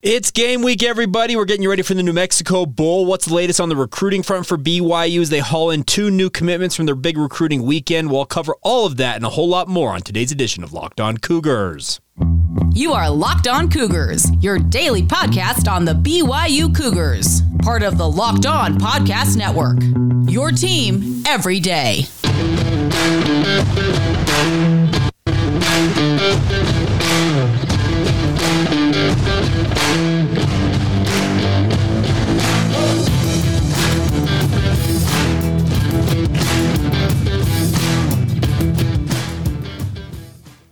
It's game week, everybody. We're getting you ready for the New Mexico Bowl. What's the latest on the recruiting front for BYU as they haul in two new commitments from their big recruiting weekend? We'll cover all of that and a whole lot more on today's edition of Locked On Cougars. You are Locked On Cougars, your daily podcast on the BYU Cougars, part of the Locked On Podcast Network. Your team every day.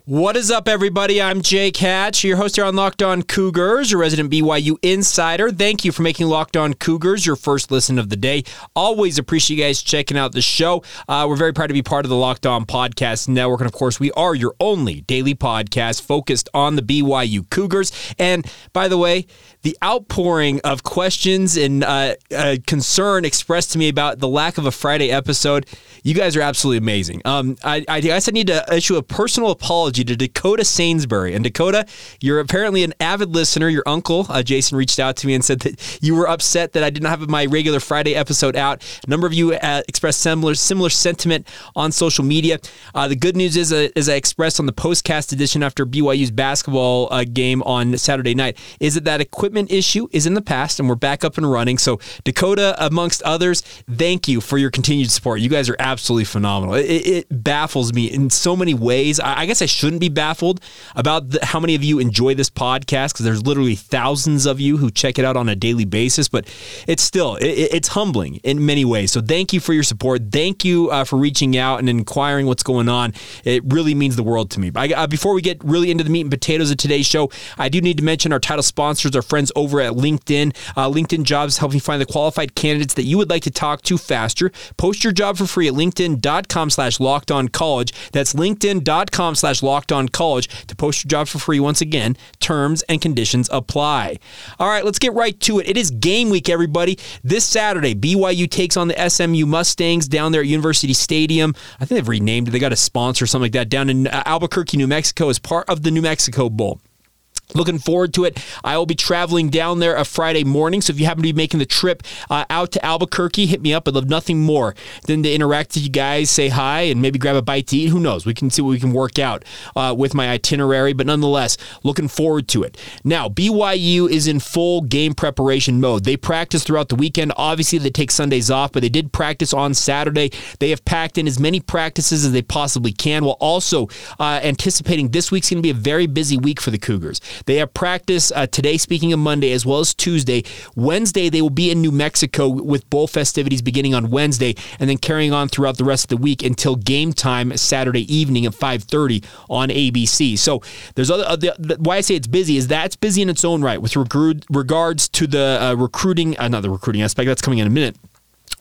What is up, everybody? I'm Jake Hatch, your host here on Locked On Cougars, your resident BYU insider. Thank you for making Locked On Cougars your first listen of the day. Always appreciate you guys checking out the show. Uh, we're very proud to be part of the Locked On Podcast Network. And of course, we are your only daily podcast focused on the BYU Cougars. And by the way, the outpouring of questions and uh, uh, concern expressed to me about the lack of a Friday episode, you guys are absolutely amazing. Um, I, I guess I need to issue a personal apology apology to Dakota Sainsbury. And Dakota, you're apparently an avid listener. Your uncle, uh, Jason, reached out to me and said that you were upset that I didn't have my regular Friday episode out. A number of you uh, expressed similar similar sentiment on social media. Uh, the good news is, uh, as I expressed on the postcast edition after BYU's basketball uh, game on Saturday night, is that that equipment issue is in the past and we're back up and running. So Dakota, amongst others, thank you for your continued support. You guys are absolutely phenomenal. It, it baffles me in so many ways. I, I guess I should shouldn't be baffled about the, how many of you enjoy this podcast because there's literally thousands of you who check it out on a daily basis. But it's still it, it's humbling in many ways. So thank you for your support. Thank you uh, for reaching out and inquiring what's going on. It really means the world to me. I, uh, before we get really into the meat and potatoes of today's show, I do need to mention our title sponsors, our friends over at LinkedIn. Uh, LinkedIn Jobs help you find the qualified candidates that you would like to talk to faster. Post your job for free at linkedin.com slash locked on college. That's linkedin.com slash Locked On College to post your job for free. Once again, terms and conditions apply. All right, let's get right to it. It is game week, everybody. This Saturday, BYU takes on the SMU Mustangs down there at University Stadium. I think they've renamed it. They got a sponsor or something like that down in uh, Albuquerque, New Mexico, as part of the New Mexico Bowl. Looking forward to it. I will be traveling down there a Friday morning. So if you happen to be making the trip uh, out to Albuquerque, hit me up. I'd love nothing more than to interact with you guys, say hi, and maybe grab a bite to eat. Who knows? We can see what we can work out uh, with my itinerary. But nonetheless, looking forward to it. Now, BYU is in full game preparation mode. They practice throughout the weekend. Obviously, they take Sundays off, but they did practice on Saturday. They have packed in as many practices as they possibly can, while also uh, anticipating this week's going to be a very busy week for the Cougars. They have practice uh, today, speaking of Monday, as well as Tuesday. Wednesday, they will be in New Mexico with bowl festivities beginning on Wednesday and then carrying on throughout the rest of the week until game time Saturday evening at 5.30 on ABC. So there's other, uh, the, why I say it's busy is that's busy in its own right with regard, regards to the uh, recruiting, another recruiting aspect that's coming in a minute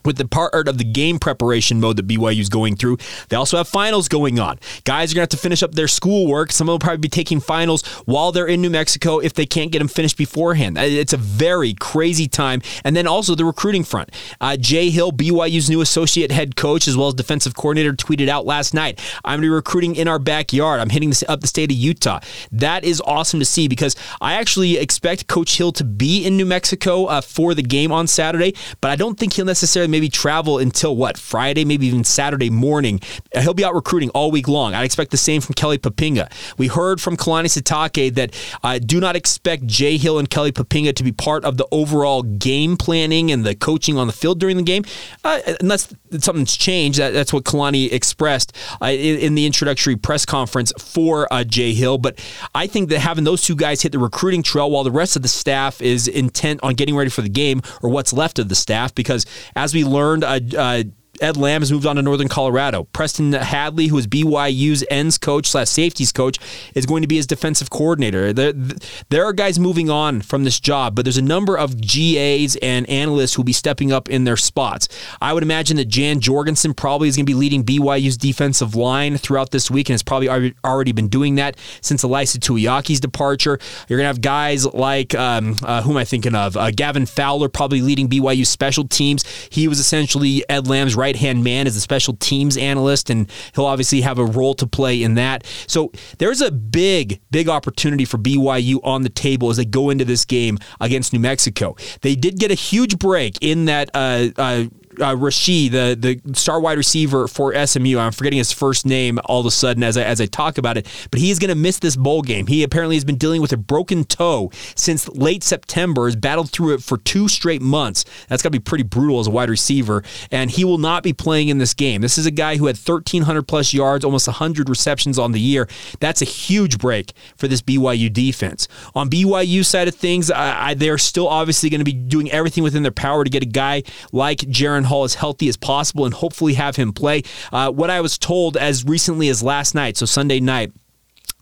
with the part of the game preparation mode that BYU is going through. They also have finals going on. Guys are going to have to finish up their schoolwork. Some of them will probably be taking finals while they're in New Mexico if they can't get them finished beforehand. It's a very crazy time. And then also the recruiting front. Uh, Jay Hill, BYU's new associate head coach, as well as defensive coordinator, tweeted out last night, I'm going to be recruiting in our backyard. I'm hitting this up the state of Utah. That is awesome to see because I actually expect Coach Hill to be in New Mexico uh, for the game on Saturday, but I don't think he'll necessarily maybe travel until what Friday, maybe even Saturday morning. He'll be out recruiting all week long. I expect the same from Kelly Poppinga. We heard from Kalani Sitake that uh, do not expect Jay Hill and Kelly Poppinga to be part of the overall game planning and the coaching on the field during the game, uh, unless something's changed. That, that's what Kalani expressed uh, in, in, the introductory press conference for uh, Jay Hill. But I think that having those two guys hit the recruiting trail while the rest of the staff is intent on getting ready for the game or what's left of the staff, because as we learned, uh, uh, Ed Lamb has moved on to Northern Colorado. Preston Hadley, who is BYU's ends coach slash safeties coach, is going to be his defensive coordinator. There, there are guys moving on from this job, but there's a number of GAs and analysts who will be stepping up in their spots. I would imagine that Jan Jorgensen probably is going to be leading BYU's defensive line throughout this week and has probably already been doing that since Ilaisa Tuiaki's departure. You're going to have guys like, um, uh, who am I thinking of? Uh, Gavin Fowler probably leading BYU special teams. He was essentially Ed Lamb's right right hand man as a special teams analyst, and he'll obviously have a role to play in that. So there's a big, big opportunity for BYU on the table as they go into this game against New Mexico. They did get a huge break in that uh, uh, uh, Rashid, the the star wide receiver for SMU. I'm forgetting his first name all of a sudden as I, as I talk about it, but he is going to miss this bowl game. He apparently has been dealing with a broken toe since late September. Has battled through it for two straight months. That's got to be pretty brutal as a wide receiver, and he will not be playing in this game. This is a guy who had 1,300 plus yards, almost 100 receptions on the year. That's a huge break for this BYU defense. On BYU side of things, I, I, they're still obviously going to be doing everything within their power to get a guy like Jaren Hall as healthy as possible and hopefully have him play. Uh, what I was told as recently as last night, so Sunday night,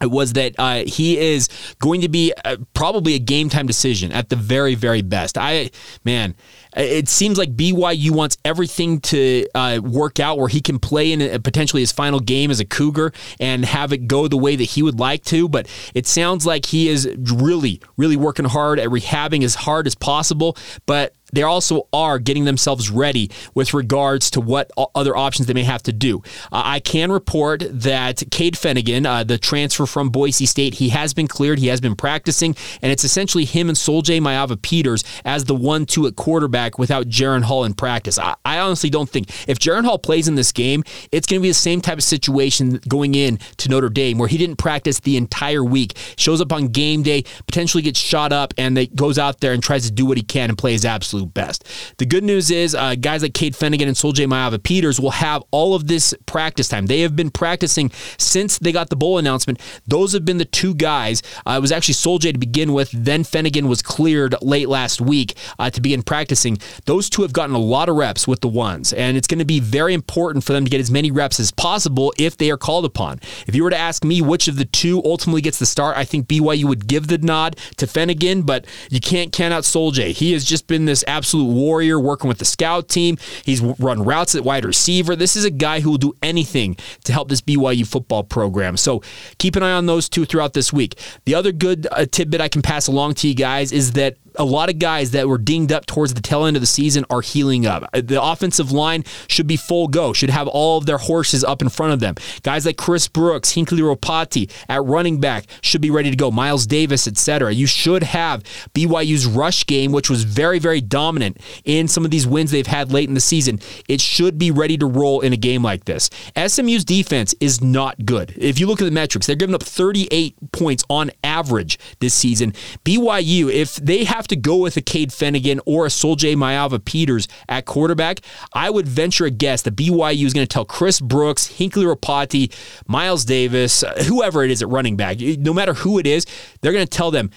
was that uh, he is going to be uh, probably a game time decision at the very, very best. I, man, it seems like BYU wants everything to uh, work out where he can play in a, potentially his final game as a Cougar and have it go the way that he would like to. But it sounds like he is really, really working hard at rehabbing as hard as possible. But they also are getting themselves ready with regards to what other options they may have to do. Uh, I can report that Cade Fennegan, uh, the transfer from Boise State, he has been cleared. He has been practicing, and it's essentially him and Sol-Jay Maiava-Peters as the one-two at quarterback without Jaren Hall in practice. I, I honestly don't think if Jaren Hall plays in this game, it's going to be the same type of situation going in to Notre Dame where he didn't practice the entire week, shows up on game day, potentially gets shot up, and they goes out there and tries to do what he can and play his absolute best. The good news is uh, guys like Cade Fennegan and Sol-Jay Maiava-Peters will have all of this practice time. They have been practicing since they got the bowl announcement. Those have been the two guys. Uh, it was actually Sol-Jay to begin with, then Fennegan was cleared late last week uh, to begin practicing. Those two have gotten a lot of reps with the ones, and it's going to be very important for them to get as many reps as possible if they are called upon. If you were to ask me which of the two ultimately gets the start, I think BYU would give the nod to Fennegan, but you can't count out Sol-Jay. He has just been this absolute warrior working with the scout team. He's run routes at wide receiver. This is a guy who will do anything to help this BYU football program. So keep an eye on those two throughout this week. The other good uh, tidbit I can pass along to you guys is that a lot of guys that were dinged up towards the tail end of the season are healing up. Uh, the offensive line should be full go, should have all of their horses up in front of them. Guys like Chris Brooks, Hinckley Ropati at running back should be ready to go. Miles Davis, etc. You should have BYU's rush game, which was very, very dominant in some of these wins they've had late in the season. It should be ready to roll in a game like this. SMU's defense is not good. If you look at the metrics, they're giving up 38 points on average this season. BYU, if they have have to go with a Cade Fennegan or a Sol-Jay Maiava-Peters at quarterback, I would venture a guess that BYU is going to tell Chris Brooks, Hinckley Ropati, Miles Davis, whoever it is at running back, no matter who it is, they're going to tell them,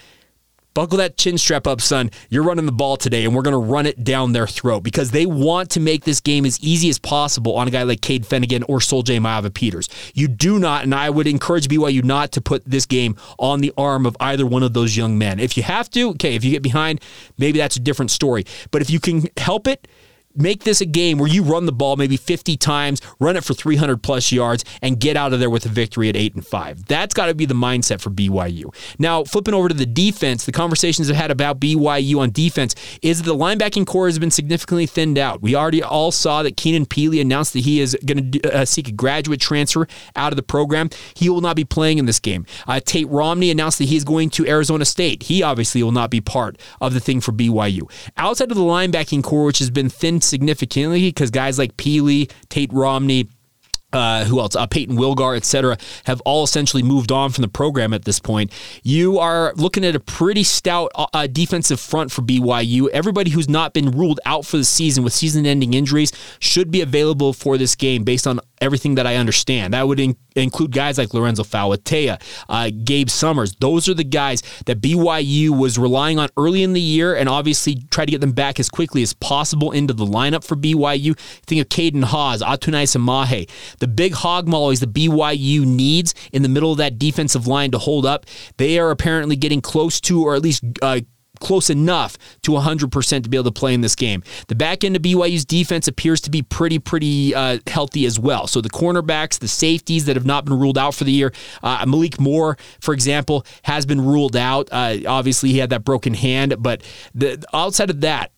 buckle that chin strap up, son. You're running the ball today, and we're going to run it down their throat because they want to make this game as easy as possible on a guy like Cade Fennegan or Sol-Jay Maiava-Peters. You do not, and I would encourage BYU not to put this game on the arm of either one of those young men. If you have to, okay, if you get behind, maybe that's a different story. But if you can help it, make this a game where you run the ball maybe 50 times, run it for 300 plus yards, and get out of there with a victory at 8 and 5. That's got to be the mindset for BYU. Now, flipping over to the defense, the conversations I've had about BYU on defense is that the linebacking corps has been significantly thinned out. We already all saw that Keenan Pili announced that he is going to uh, seek a graduate transfer out of the program. He will not be playing in this game. Uh, Tate Romney announced that he is going to Arizona State. He obviously will not be part of the thing for BYU. Outside of the linebacking corps, which has been thinned significantly because guys like Pili, Tate Romney, uh, who else? Uh, Payton Wilgar, et cetera, have all essentially moved on from the program at this point. You are looking at a pretty stout uh, uh defensive front for BYU. Everybody who's not been ruled out for the season with season ending injuries should be available for this game based on everything that I understand. That would in- include guys like Lorenzo Fauatea, uh, Gabe Summers. Those are the guys that BYU was relying on early in the year and obviously try to get them back as quickly as possible into the lineup for BYU. Think of Caden Haws, Atunaisa Mahe, the big hog mollies that BYU needs in the middle of that defensive line to hold up. They are apparently getting close to, or at least uh, close enough to 100% to be able to play in this game. The back end of BYU's defense appears to be pretty, pretty uh, healthy as well. So the cornerbacks, the safeties that have not been ruled out for the year, uh, Malik Moore, for example, has been ruled out. Uh, obviously, he had that broken hand, but the, outside of that,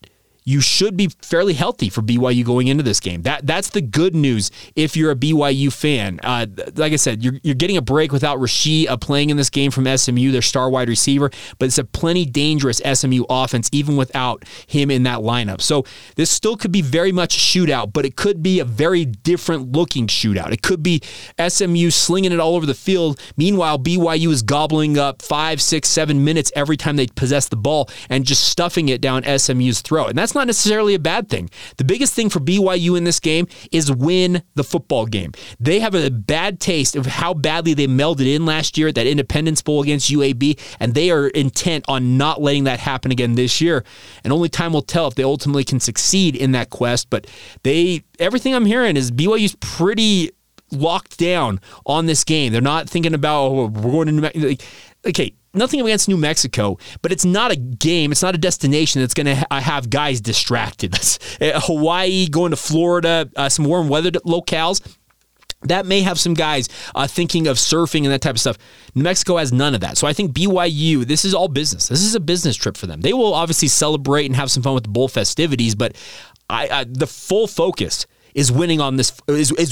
you should be fairly healthy for BYU going into this game. That that's the good news if you're a BYU fan. Uh, like I said, you're, you're getting a break without Rasheed uh, playing in this game from SMU, their star wide receiver, but it's a plenty dangerous SMU offense even without him in that lineup. So this still could be very much a shootout, but it could be a very different looking shootout. It could be SMU slinging it all over the field. Meanwhile, BYU is gobbling up five, six, seven minutes every time they possess the ball and just stuffing it down SMU's throat. And that's not necessarily a bad thing. The biggest thing for BYU in this game is win the football game. They have a bad taste of how badly they melded in last year at that Independence Bowl against UAB, and they are intent on not letting that happen again this year. And only time will tell if they ultimately can succeed in that quest. But they, everything I'm hearing is BYU's pretty locked down on this game. They're not thinking about oh, we're going to okay. Nothing against New Mexico, but it's not a game. It's not a destination that's going to ha- have guys distracted. Uh, Hawaii, going to Florida, uh, some warm weather locales that may have some guys uh, thinking of surfing and that type of stuff. New Mexico has none of that. So I think BYU, this is all business. This is a business trip for them. They will obviously celebrate and have some fun with the bowl festivities, but I, I, the full focus is winning on this is, is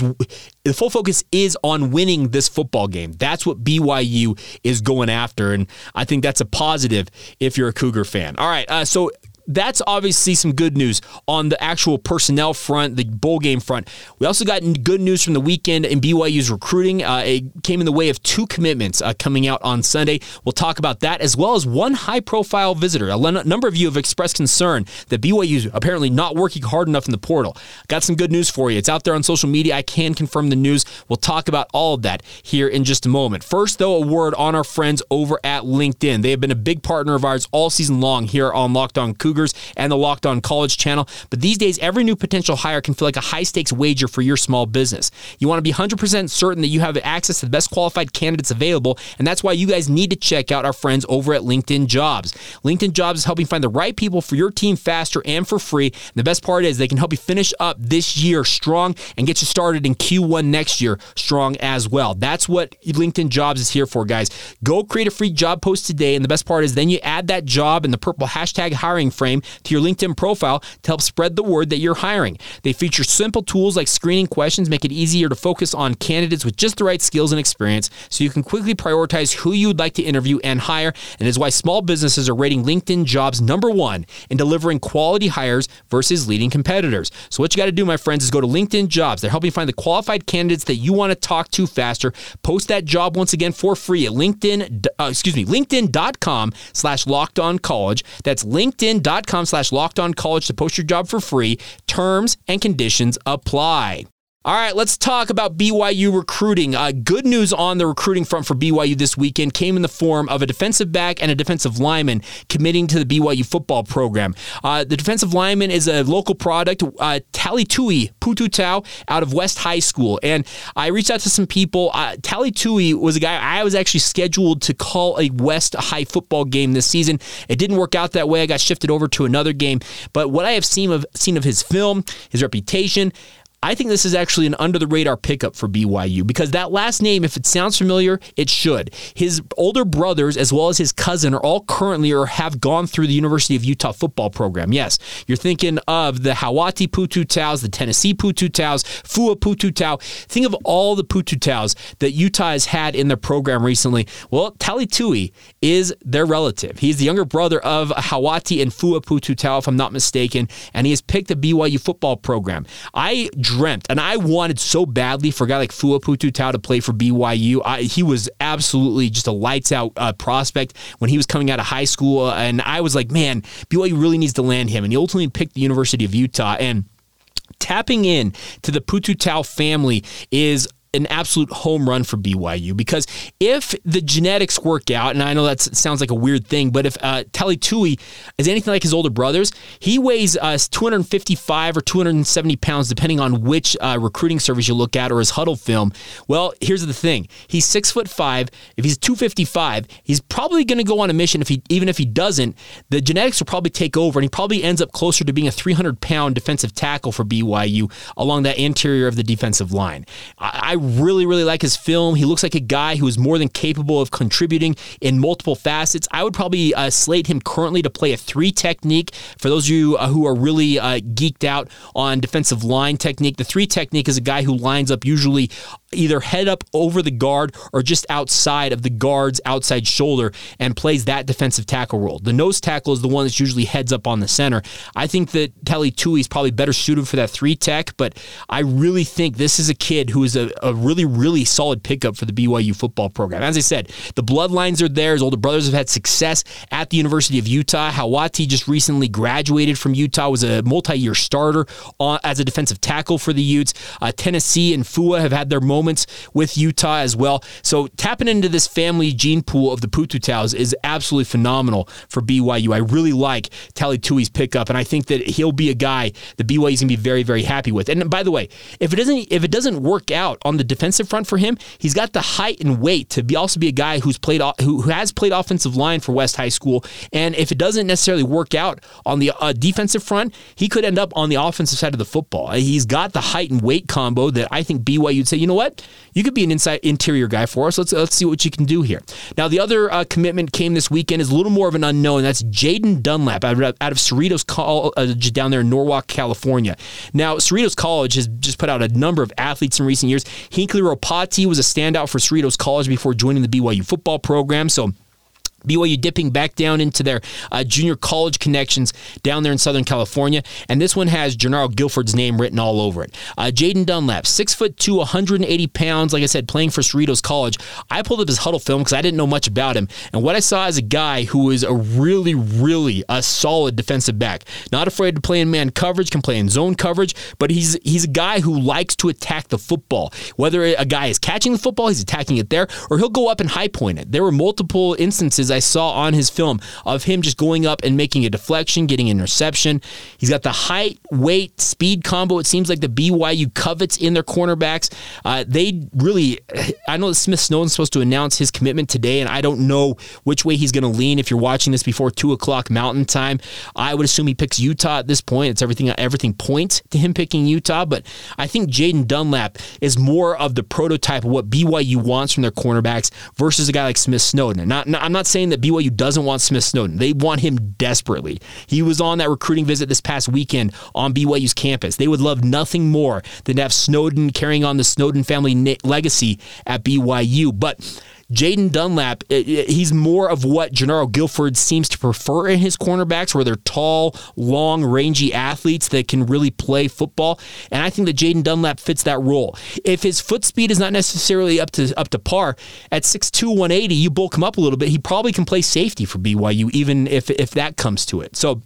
the full focus is on winning this football game. That's what BYU is going after, and I think that's a positive if you're a Cougar fan. All right, uh, so that's obviously some good news on the actual personnel front, the bowl game front. We also got good news from the weekend in BYU's recruiting. Uh, it came in the way of two commitments uh, coming out on Sunday. We'll talk about that as well as one high profile visitor. A number of you have expressed concern that BYU's apparently not working hard enough in the portal. Got some good news for you. It's out there on social media. I can confirm the news. We'll talk about all of that here in just a moment. First, though, a word on our friends over at LinkedIn. They have been a big partner of ours all season long here on Locked On Cougar. Cougars and the Locked On College channel. But these days, every new potential hire can feel like a high stakes wager for your small business. You want to be 100% certain that you have access to the best qualified candidates available, and that's why you guys need to check out our friends over at LinkedIn Jobs. LinkedIn Jobs is helping find the right people for your team faster and for free. And the best part is they can help you finish up this year strong and get you started in Q1 next year strong as well. That's what LinkedIn Jobs is here for, guys. Go create a free job post today, and the best part is then you add that job in the purple hashtag hiring frame to your LinkedIn profile to help spread the word that you're hiring. They feature simple tools like screening questions, make it easier to focus on candidates with just the right skills and experience so you can quickly prioritize who you would like to interview and hire. And is why small businesses are rating LinkedIn jobs number one in delivering quality hires versus leading competitors. So what you got to do, my friends, is go to LinkedIn jobs. They're helping find the qualified candidates that you want to talk to faster. Post that job once again for free at LinkedIn, uh, excuse me, LinkedIn.com slash locked on college. That's LinkedIn.com com slash locked on college to post your job for free. Terms and conditions apply. All right, let's talk about BYU recruiting. Uh, good news on the recruiting front for BYU this weekend came in the form of a defensive back and a defensive lineman committing to the BYU football program. Uh, the defensive lineman is a local product, uh, Talitui Pututau out of West High School. And I reached out to some people. Uh, Talitui was a guy I was actually scheduled to call a West High football game this season. It didn't work out that way. I got shifted over to another game. But what I have seen of, seen of his film, his reputation, I think this is actually an under the radar pickup for BYU because that last name, if it sounds familiar, it should. His older brothers, as well as his cousin, are all currently or have gone through the University of Utah football program. Yes, you're thinking of the Hauati Pututaus, the Tennessee Putu Pututaus, Fua Pututau. Think of all the Putu Pututaus that Utah has had in their program recently. Well, Talitui is their relative. He's the younger brother of Hauati and Fua Pututau, if I'm not mistaken, and he has picked the BYU football program. I dreamt, and I wanted so badly for a guy like Fua Pututau to play for BYU. I, he was absolutely just a lights out uh, prospect when he was coming out of high school, uh, and I was like, man, BYU really needs to land him. And he ultimately picked the University of Utah. And tapping in to the Pututau family is an absolute home run for BYU because if the genetics work out, and I know that sounds like a weird thing, but if uh, Tui is anything like his older brothers, he weighs uh, 255 or 270 pounds, depending on which uh, recruiting service you look at or his huddle film. Well, here's the thing: he's six foot five. If he's 255, he's probably going to go on a mission. If he even if he doesn't, the genetics will probably take over, and he probably ends up closer to being a 300 pound defensive tackle for BYU along that interior of the defensive line. I, I really, really like his film. He looks like a guy who is more than capable of contributing in multiple facets. I would probably uh, slate him currently to play a three technique. For those of you uh, who are really uh, geeked out on defensive line technique, the three technique is a guy who lines up usually either head up over the guard or just outside of the guard's outside shoulder and plays that defensive tackle role. The nose tackle is the one that's usually heads up on the center. I think that Teli Tui is probably better suited for that three tech, but I really think this is a kid who is a, a really, really solid pickup for the BYU football program. As I said, the bloodlines are there. His older brothers have had success at the University of Utah. Hau'ati just recently graduated from Utah, was a multi-year starter on, as a defensive tackle for the Utes. Uh, Tennessee and Fua have had their moments with Utah as well. So tapping into this family gene pool of the Pututaus is absolutely phenomenal for BYU. I really like Teli Tui's pickup, and I think that he'll be a guy that BYU is going to be very, very happy with. And by the way, if it doesn't if it doesn't work out on the defensive front for him, he's got the height and weight to be also be a guy who's played who, who has played offensive line for West High School. And if it doesn't necessarily work out on the uh, defensive front, he could end up on the offensive side of the football. He's got the height and weight combo that I think BYU would say, you know what, you could be an inside interior guy for us. Let's let's see what you can do here. Now the other uh, commitment came this weekend is a little more of an unknown. That's Jaden Dunlap out of, out of Cerritos College down there in Norwalk, California. Now Cerritos College has just put out a number of athletes in recent years. Hinckley Ropati was a standout for Cerritos College before joining the BYU football program. So BYU dipping back down into their uh, junior college connections down there in Southern California. And this one has Jernaro Gilford's name written all over it. Uh, Jaden Dunlap, six foot two, 180 pounds, like I said, playing for Cerritos College. I pulled up his huddle film because I didn't know much about him. And what I saw is a guy who is a really, really a solid defensive back. Not afraid to play in man coverage, can play in zone coverage, but he's he's a guy who likes to attack the football. Whether a guy is catching the football, he's attacking it there, or he'll go up and high point it. There were multiple instances saw on his film of him just going up and making a deflection, getting an interception. He's got the height, weight, speed combo. It seems like the BYU covets in their cornerbacks. Uh, they really, I know that Smith Snowden's supposed to announce his commitment today, and I don't know which way he's going to lean. If you're watching this before two o'clock Mountain Time, I would assume he picks Utah at this point. It's everything. Everything points to him picking Utah, but I think Jaden Dunlap is more of the prototype of what BYU wants from their cornerbacks versus a guy like Smith Snowden. Not, not I'm not saying that BYU doesn't want Smith Snowden. They want him desperately. He was on that recruiting visit this past weekend on BYU's campus. They would love nothing more than to have Snowden carrying on the Snowden family legacy at BYU. But Jaden Dunlap, he's more of what Jernaro Gilford seems to prefer in his cornerbacks, where they're tall, long, rangy athletes that can really play football. And I think that Jaden Dunlap fits that role. If his foot speed is not necessarily up to up to par, at 6'2", 180, you bulk him up a little bit, he probably can play safety for BYU, even if if that comes to it. So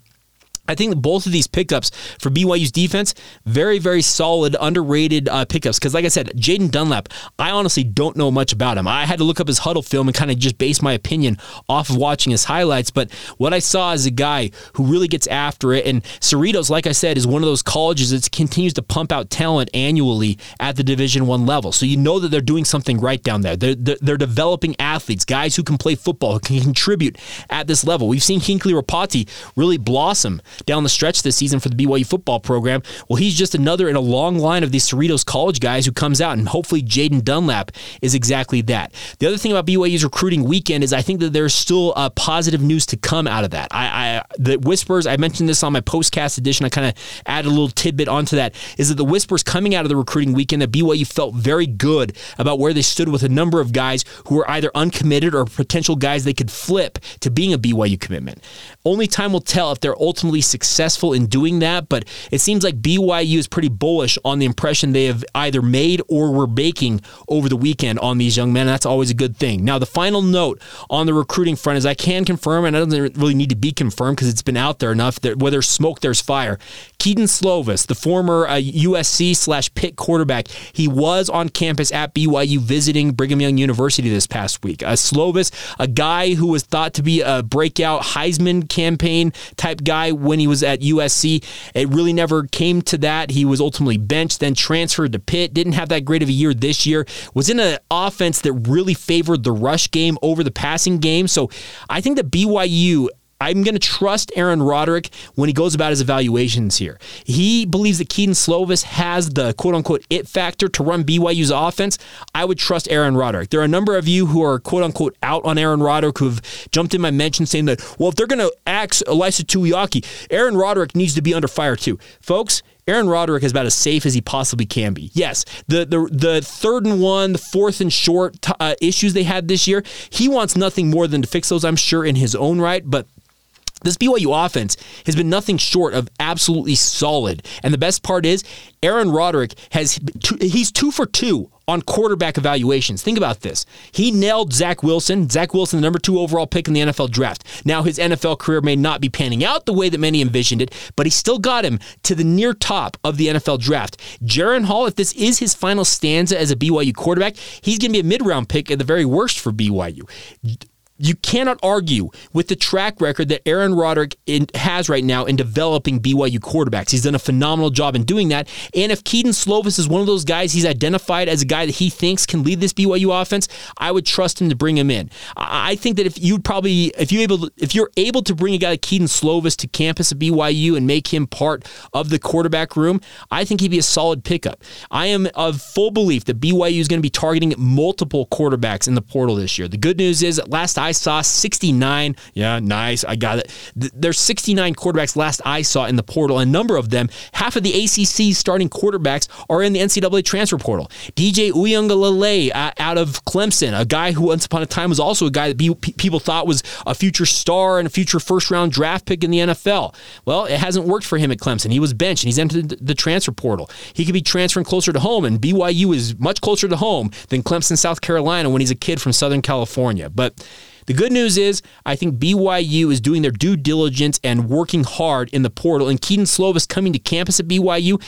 I think both of these pickups for BYU's defense, very, very solid, underrated uh, pickups. Because, like I said, Jaden Dunlap, I honestly don't know much about him. I had to look up his huddle film and kind of just base my opinion off of watching his highlights. But what I saw is a guy who really gets after it. And Cerritos, like I said, is one of those colleges that continues to pump out talent annually at the Division One level. So you know that they're doing something right down there. They're, they're, they're developing athletes, guys who can play football, who can contribute at this level. We've seen Hinckley Ropati really blossom down the stretch this season for the BYU football program. Well, he's just another in a long line of these Cerritos College guys who comes out, and hopefully Jaden Dunlap is exactly that. The other thing about BYU's recruiting weekend is I think that there's still uh, positive news to come out of that. I, I the whispers I mentioned this on my postcast edition. I kind of added a little tidbit onto that. Is that the whispers coming out of the recruiting weekend that BYU felt very good about where they stood with a number of guys who were either uncommitted or potential guys they could flip to being a BYU commitment. Only time will tell if they're ultimately successful in doing that, but it seems like BYU is pretty bullish on the impression they have either made or were making over the weekend on these young men. And that's always a good thing. Now, the final note on the recruiting front is I can confirm, and I doesn't really need to be confirmed because it's been out there enough that where there's smoke, there's fire. Kedon Slovis, the former uh, USC slash Pitt quarterback, he was on campus at BYU visiting Brigham Young University this past week. Uh, Slovis, a guy who was thought to be a breakout Heisman campaign type guy when he was at USC. It really never came to that. He was ultimately benched, then transferred to Pitt. Didn't have that great of a year this year. Was in an offense that really favored the rush game over the passing game. So I think that BYU I'm going to trust Aaron Roderick when he goes about his evaluations here. He believes that Kedon Slovis has the quote unquote it factor to run BYU's offense. I would trust Aaron Roderick. There are a number of you who are quote unquote out on Aaron Roderick who have jumped in my mention saying that, well, if they're going to axe Ilaisa Tuiaki, Aaron Roderick needs to be under fire too. Folks, Aaron Roderick is about as safe as he possibly can be. Yes, the the the third and one, the fourth and short uh, issues they had this year, he wants nothing more than to fix those. I'm sure in his own right, but this BYU offense has been nothing short of absolutely solid. And the best part is, Aaron Roderick has he's two for two on quarterback evaluations. Think about this. He nailed Zach Wilson. Zach Wilson, the number two overall pick in the NFL draft. Now, his NFL career may not be panning out the way that many envisioned it, but he still got him to the near top of the NFL draft. Jaren Hall, if this is his final stanza as a BYU quarterback, he's going to be a mid round pick at the very worst for BYU you cannot argue with the track record that Aaron Roderick in, has right now in developing BYU quarterbacks. He's done a phenomenal job in doing that. And if Kedon Slovis is one of those guys he's identified as a guy that he thinks can lead this BYU offense, I would trust him to bring him in. I think that if you'd probably if you able if you're able to bring a guy like Kedon Slovis to campus at BYU and make him part of the quarterback room, I think he'd be a solid pickup. I am of full belief that BYU is going to be targeting multiple quarterbacks in the portal this year. The good news is last I I saw 69. Yeah, nice. I got it. There's 69 quarterbacks last I saw in the portal. A number of them, half of the ACC's starting quarterbacks are in the NCAA transfer portal. DJ Uiagalelei uh, out of Clemson, a guy who once upon a time was also a guy that be, people thought was a future star and a future first round draft pick in the NFL. Well, it hasn't worked for him at Clemson. He was benched and he's entered the transfer portal. He could be transferring closer to home, and BYU is much closer to home than Clemson, South Carolina when he's a kid from Southern California. But the good news is, I think BYU is doing their due diligence and working hard in the portal. And Kedon Slovis coming to campus at BYU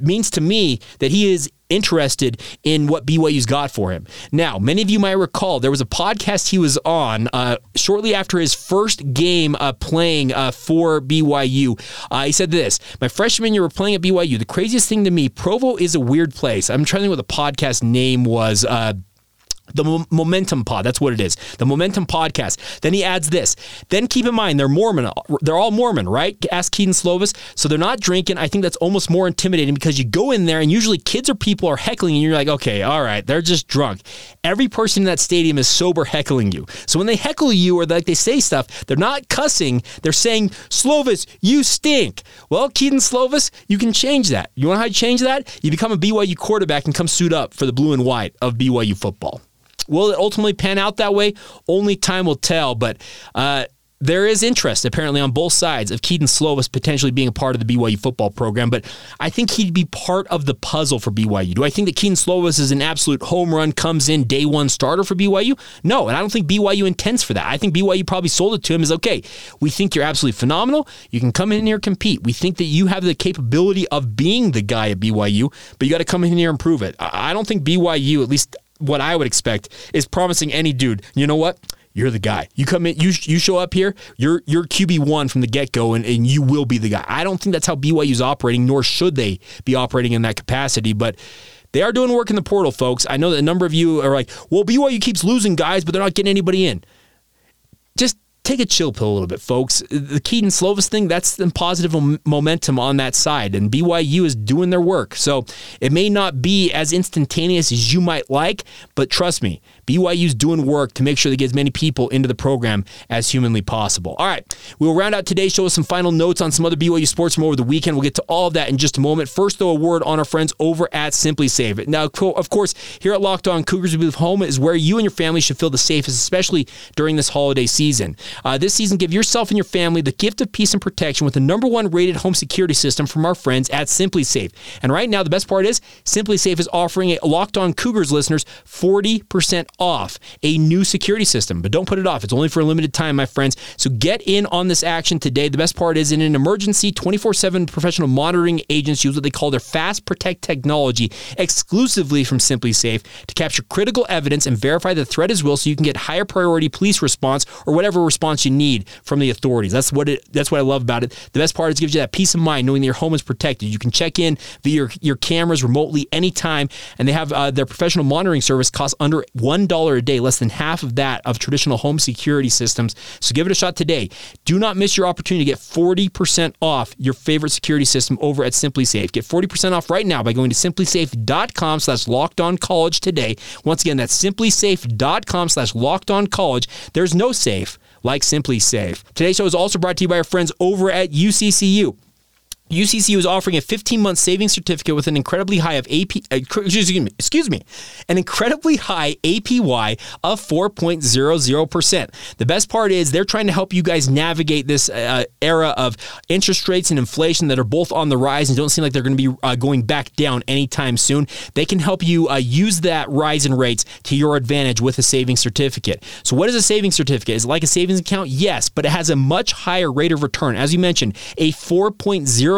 means to me that he is interested in what BYU's got for him. Now, many of you might recall there was a podcast he was on uh, shortly after his first game uh, playing uh, for BYU. Uh, he said this My freshman year, we're playing at BYU. The craziest thing to me, Provo is a weird place. I'm trying to think what the podcast name was. Uh, the Momentum Pod. That's what it is. The Momentum Podcast. Then he adds this. Then keep in mind they're Mormon. They're all Mormon, right? Ask Kedon Slovis. So they're not drinking. I think that's almost more intimidating because you go in there and usually kids or people are heckling and you're like, okay, all right, they're just drunk. Every person in that stadium is sober heckling you. So when they heckle you or like they say stuff, they're not cussing. They're saying, Slovis, you stink. Well, Kedon Slovis, you can change that. You want to change that? You become a BYU quarterback and come suit up for the blue and white of BYU football. Will it ultimately pan out that way? Only time will tell. But uh, there is interest apparently on both sides of Kedon Slovis potentially being a part of the BYU football program, but I think he'd be part of the puzzle for BYU. Do I think that Kedon Slovis is an absolute home run, comes in day one starter for BYU? No, and I don't think BYU intends for that. I think BYU probably sold it to him as okay, we think you're absolutely phenomenal. You can come in here compete. We think that you have the capability of being the guy at BYU, but you got to come in here and prove it. I don't think BYU, at least what I would expect is promising any dude, you know what? You're the guy. You come in, you you show up here, you're you're QB one from the get go, and, and you will be the guy. I don't think that's how BYU's operating, nor should they be operating in that capacity. But they are doing work in the portal, folks. I know that a number of you are like, well, BYU keeps losing guys, but they're not getting anybody in. Just take a chill pill a little bit, folks. The Kedon Slovis thing, that's the positive momentum on that side, and BYU is doing their work. So it may not be as instantaneous as you might like, but trust me, BYU's doing work to make sure they get as many people into the program as humanly possible. All right, we'll round out today's show with some final notes on some other BYU sports from over the weekend. We'll get to all of that in just a moment. First, though, a word on our friends over at SimpliSafe. Now, of course, here at Locked On Cougars, we believe home is where you and your family should feel the safest, especially during this holiday season. Uh, this season, give yourself and your family the gift of peace and protection with the number one rated home security system from our friends at SimpliSafe. And right now, the best part is SimpliSafe is offering a Locked On Cougars listeners 40% off a new security system, but don't put it off. It's only for a limited time, my friends. So get in on this action today. The best part is in an emergency, 24 7 professional monitoring agents use what they call their Fast Protect technology exclusively from SimpliSafe to capture critical evidence and verify the threat as well so you can get higher priority police response or whatever response you need from the authorities. That's what it that's what I love about it. The best part is it gives you that peace of mind knowing that your home is protected. You can check in via your, your cameras remotely anytime, and they have uh, their professional monitoring service costs under $1 $1 a day, less than half of that of traditional home security systems. So give it a shot today. Do not miss your opportunity to get 40% off your favorite security system over at SimpliSafe. Get 40% off right now by going to simplisafe.com slash locked on college today. Once again, that's simplisafe.com slash locked on college. There's no safe like SimpliSafe. Today's show is also brought to you by our friends over at UCCU. UCC is offering a 15 month savings certificate with an incredibly high of AP, uh, excuse me, excuse me, an incredibly high APY of 4.00%. The best part is they're trying to help you guys navigate this uh, era of interest rates and inflation that are both on the rise and don't seem like they're going to be uh, going back down anytime soon. They can help you uh, use that rise in rates to your advantage with a savings certificate. So, what is a savings certificate? Is it like a savings account? Yes, but it has a much higher rate of return. As you mentioned, a 4.0 0.00%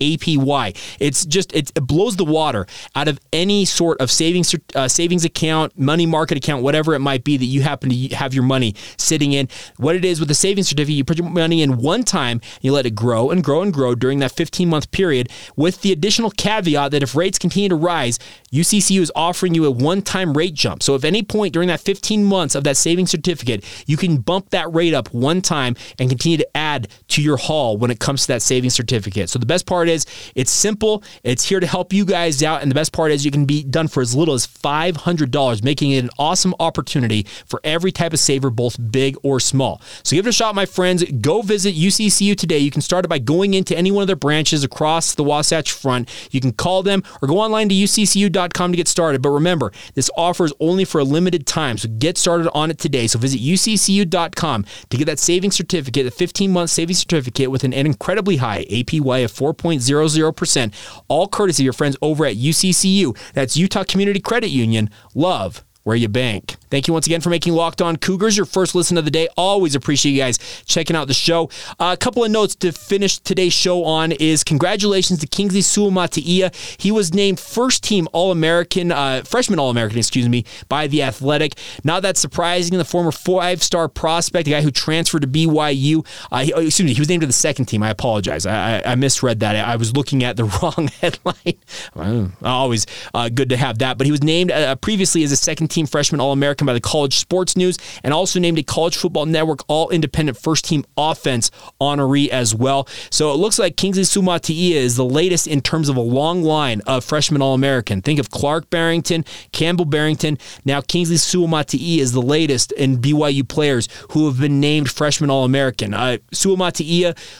APY. It's just it, blows the water out of any sort of savings uh, savings account, money market account, whatever it might be that you happen to have your money sitting in. What it is with a savings certificate, you put your money in one time, you let it grow and grow and grow during that 15 month period, with the additional caveat that if rates continue to rise, UCCU is offering you a one time rate jump. So if any point during that 15 months of that savings certificate, you can bump that rate up one time and continue to add to your haul when it comes to that savings certificate certificate. So the best part is it's simple. It's here to help you guys out. And the best part is you can be done for as little as $500, making it an awesome opportunity for every type of saver, both big or small. So give it a shot, my friends. Go visit UCCU today. You can start it by going into any one of their branches across the Wasatch Front. You can call them or go online to uccu.com to get started. But remember, this offer is only for a limited time. So get started on it today. So visit uccu.com to get that savings certificate, a 15 month savings certificate with an incredibly high APY of 4.00%, all courtesy of your friends over at UCCU. That's Utah Community Credit Union. Love where you bank. Thank you once again for making Locked On Cougars your first listen of the day. Always appreciate you guys checking out the show. Uh, a couple of notes to finish today's show on is congratulations to Kingsley Suamataia. He was named first team All American, uh, freshman All American, excuse me, by The Athletic. Not that surprising. In the former five star prospect, the guy who transferred to BYU, uh, he, oh, excuse me, he was named to the second team. I apologize. I, I, I misread that. I was looking at the wrong headline. always uh, good to have that. But he was named uh, previously as a second team team freshman All American by the College Sports News, and also named a College Football Network All Independent First Team Offense honoree as well. So it looks like Kingsley Suamataia is the latest in terms of a long line of freshman All American. Think of Clark Barrington, Campbell Barrington. Now Kingsley Suamataia is the latest in BYU players who have been named freshman All American. Uh,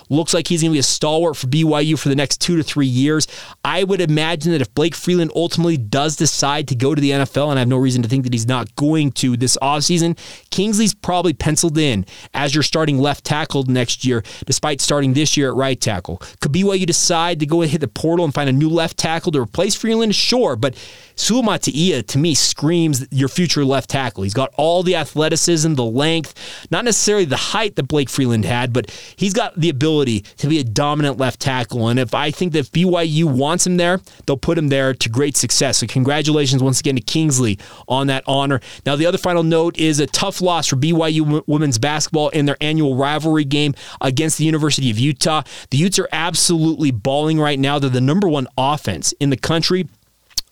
looks like he's going to be a stalwart for BYU for the next two to three years. I would imagine that if Blake Freeland ultimately does decide to go to the NFL, and I have no reason to think that he's not going to this offseason, Kingsley's probably penciled in as your starting left tackle next year, despite starting this year at right tackle. Could BYU decide to go and hit the portal and find a new left tackle to replace Freeland? Sure, but Suamataia to me screams your future left tackle. He's got all the athleticism, the length, not necessarily the height that Blake Freeland had, but he's got the ability to be a dominant left tackle. And if I think that BYU wants him there, they'll put him there to great success. So congratulations once again to Kingsley on that honor. Now the other final note is a tough loss for BYU women's basketball in their annual rivalry game against the University of Utah. The Utes are absolutely balling right now. They're the number one offense in the country.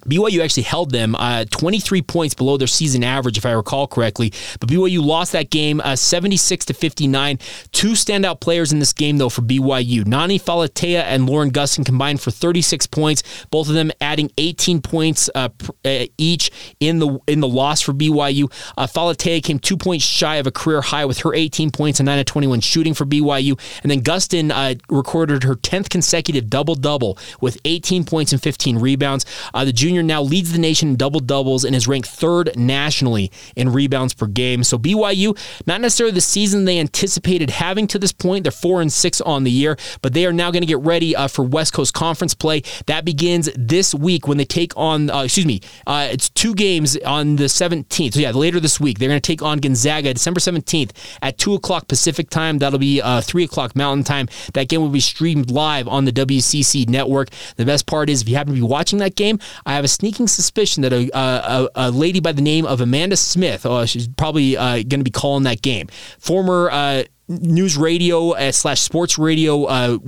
BYU actually held them uh, 23 points below their season average, if I recall correctly. But BYU lost that game uh, 76 to 59. Two standout players in this game, though, for BYU. Nani Falatea and Lauren Gustin combined for 36 points. Both of them adding 18 points uh, uh, each in the in the loss for BYU. Uh, Falatea came two points shy of a career high with her 18 points and 9 of 21 shooting for BYU. And then Gustin uh, recorded her 10th consecutive double double with 18 points and 15 rebounds. Uh, the junior now leads the nation in double doubles and is ranked third nationally in rebounds per game. So BYU, not necessarily the season they anticipated having to this point. They're four and six on the year, but they are now going to get ready uh, for West Coast Conference play. That begins this week when they take on, uh, excuse me, uh, it's two games on the 17th. So yeah, later this week they're going to take on Gonzaga December 17th at two o'clock Pacific time. That'll be uh, three o'clock Mountain time. That game will be streamed live on the WCC network. The best part is if you happen to be watching that game, I have a sneaking suspicion that a, a, a lady by the name of Amanda Smith, oh, she's probably uh, going to be calling that game. Former uh, news radio uh, slash sports radio uh,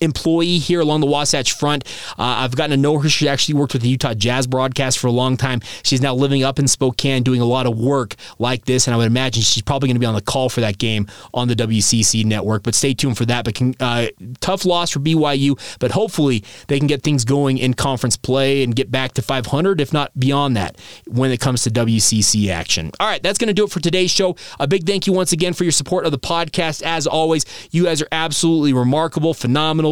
employee here along the Wasatch Front. Uh, I've gotten to know her. She actually worked with the Utah Jazz broadcast for a long time. She's now living up in Spokane, doing a lot of work like this, and I would imagine she's probably going to be on the call for that game on the WCC network. But stay tuned for that. But uh, tough loss for BYU, but hopefully they can get things going in conference play and get back to 500, if not beyond that, when it comes to WCC action. All right, that's going to do it for today's show. A big thank you once again for your support of the podcast. As always, you guys are absolutely remarkable,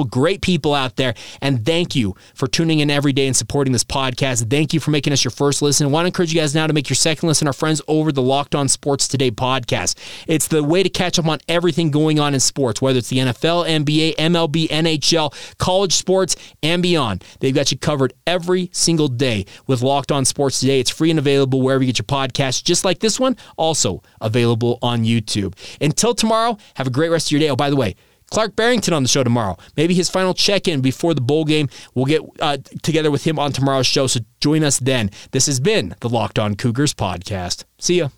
great people out there. And thank you for tuning in every day and supporting this podcast. Thank you for making us your first listen. I want to encourage you guys now to make your second listen, our friends over the Locked On Sports Today podcast. It's the way to catch up on everything going on in sports, whether it's the NFL, NBA, MLB, NHL, college sports, and beyond. They've got you covered every single day with Locked On Sports Today. It's free and available wherever you get your podcasts, just like this one, also available on YouTube. Until tomorrow, have a great rest of your day. Oh, by the way, Clark Barrington on the show tomorrow. Maybe his final check in before the bowl game. We'll get uh, together with him on tomorrow's show. So join us then. This has been the Locked On Cougars podcast. See ya.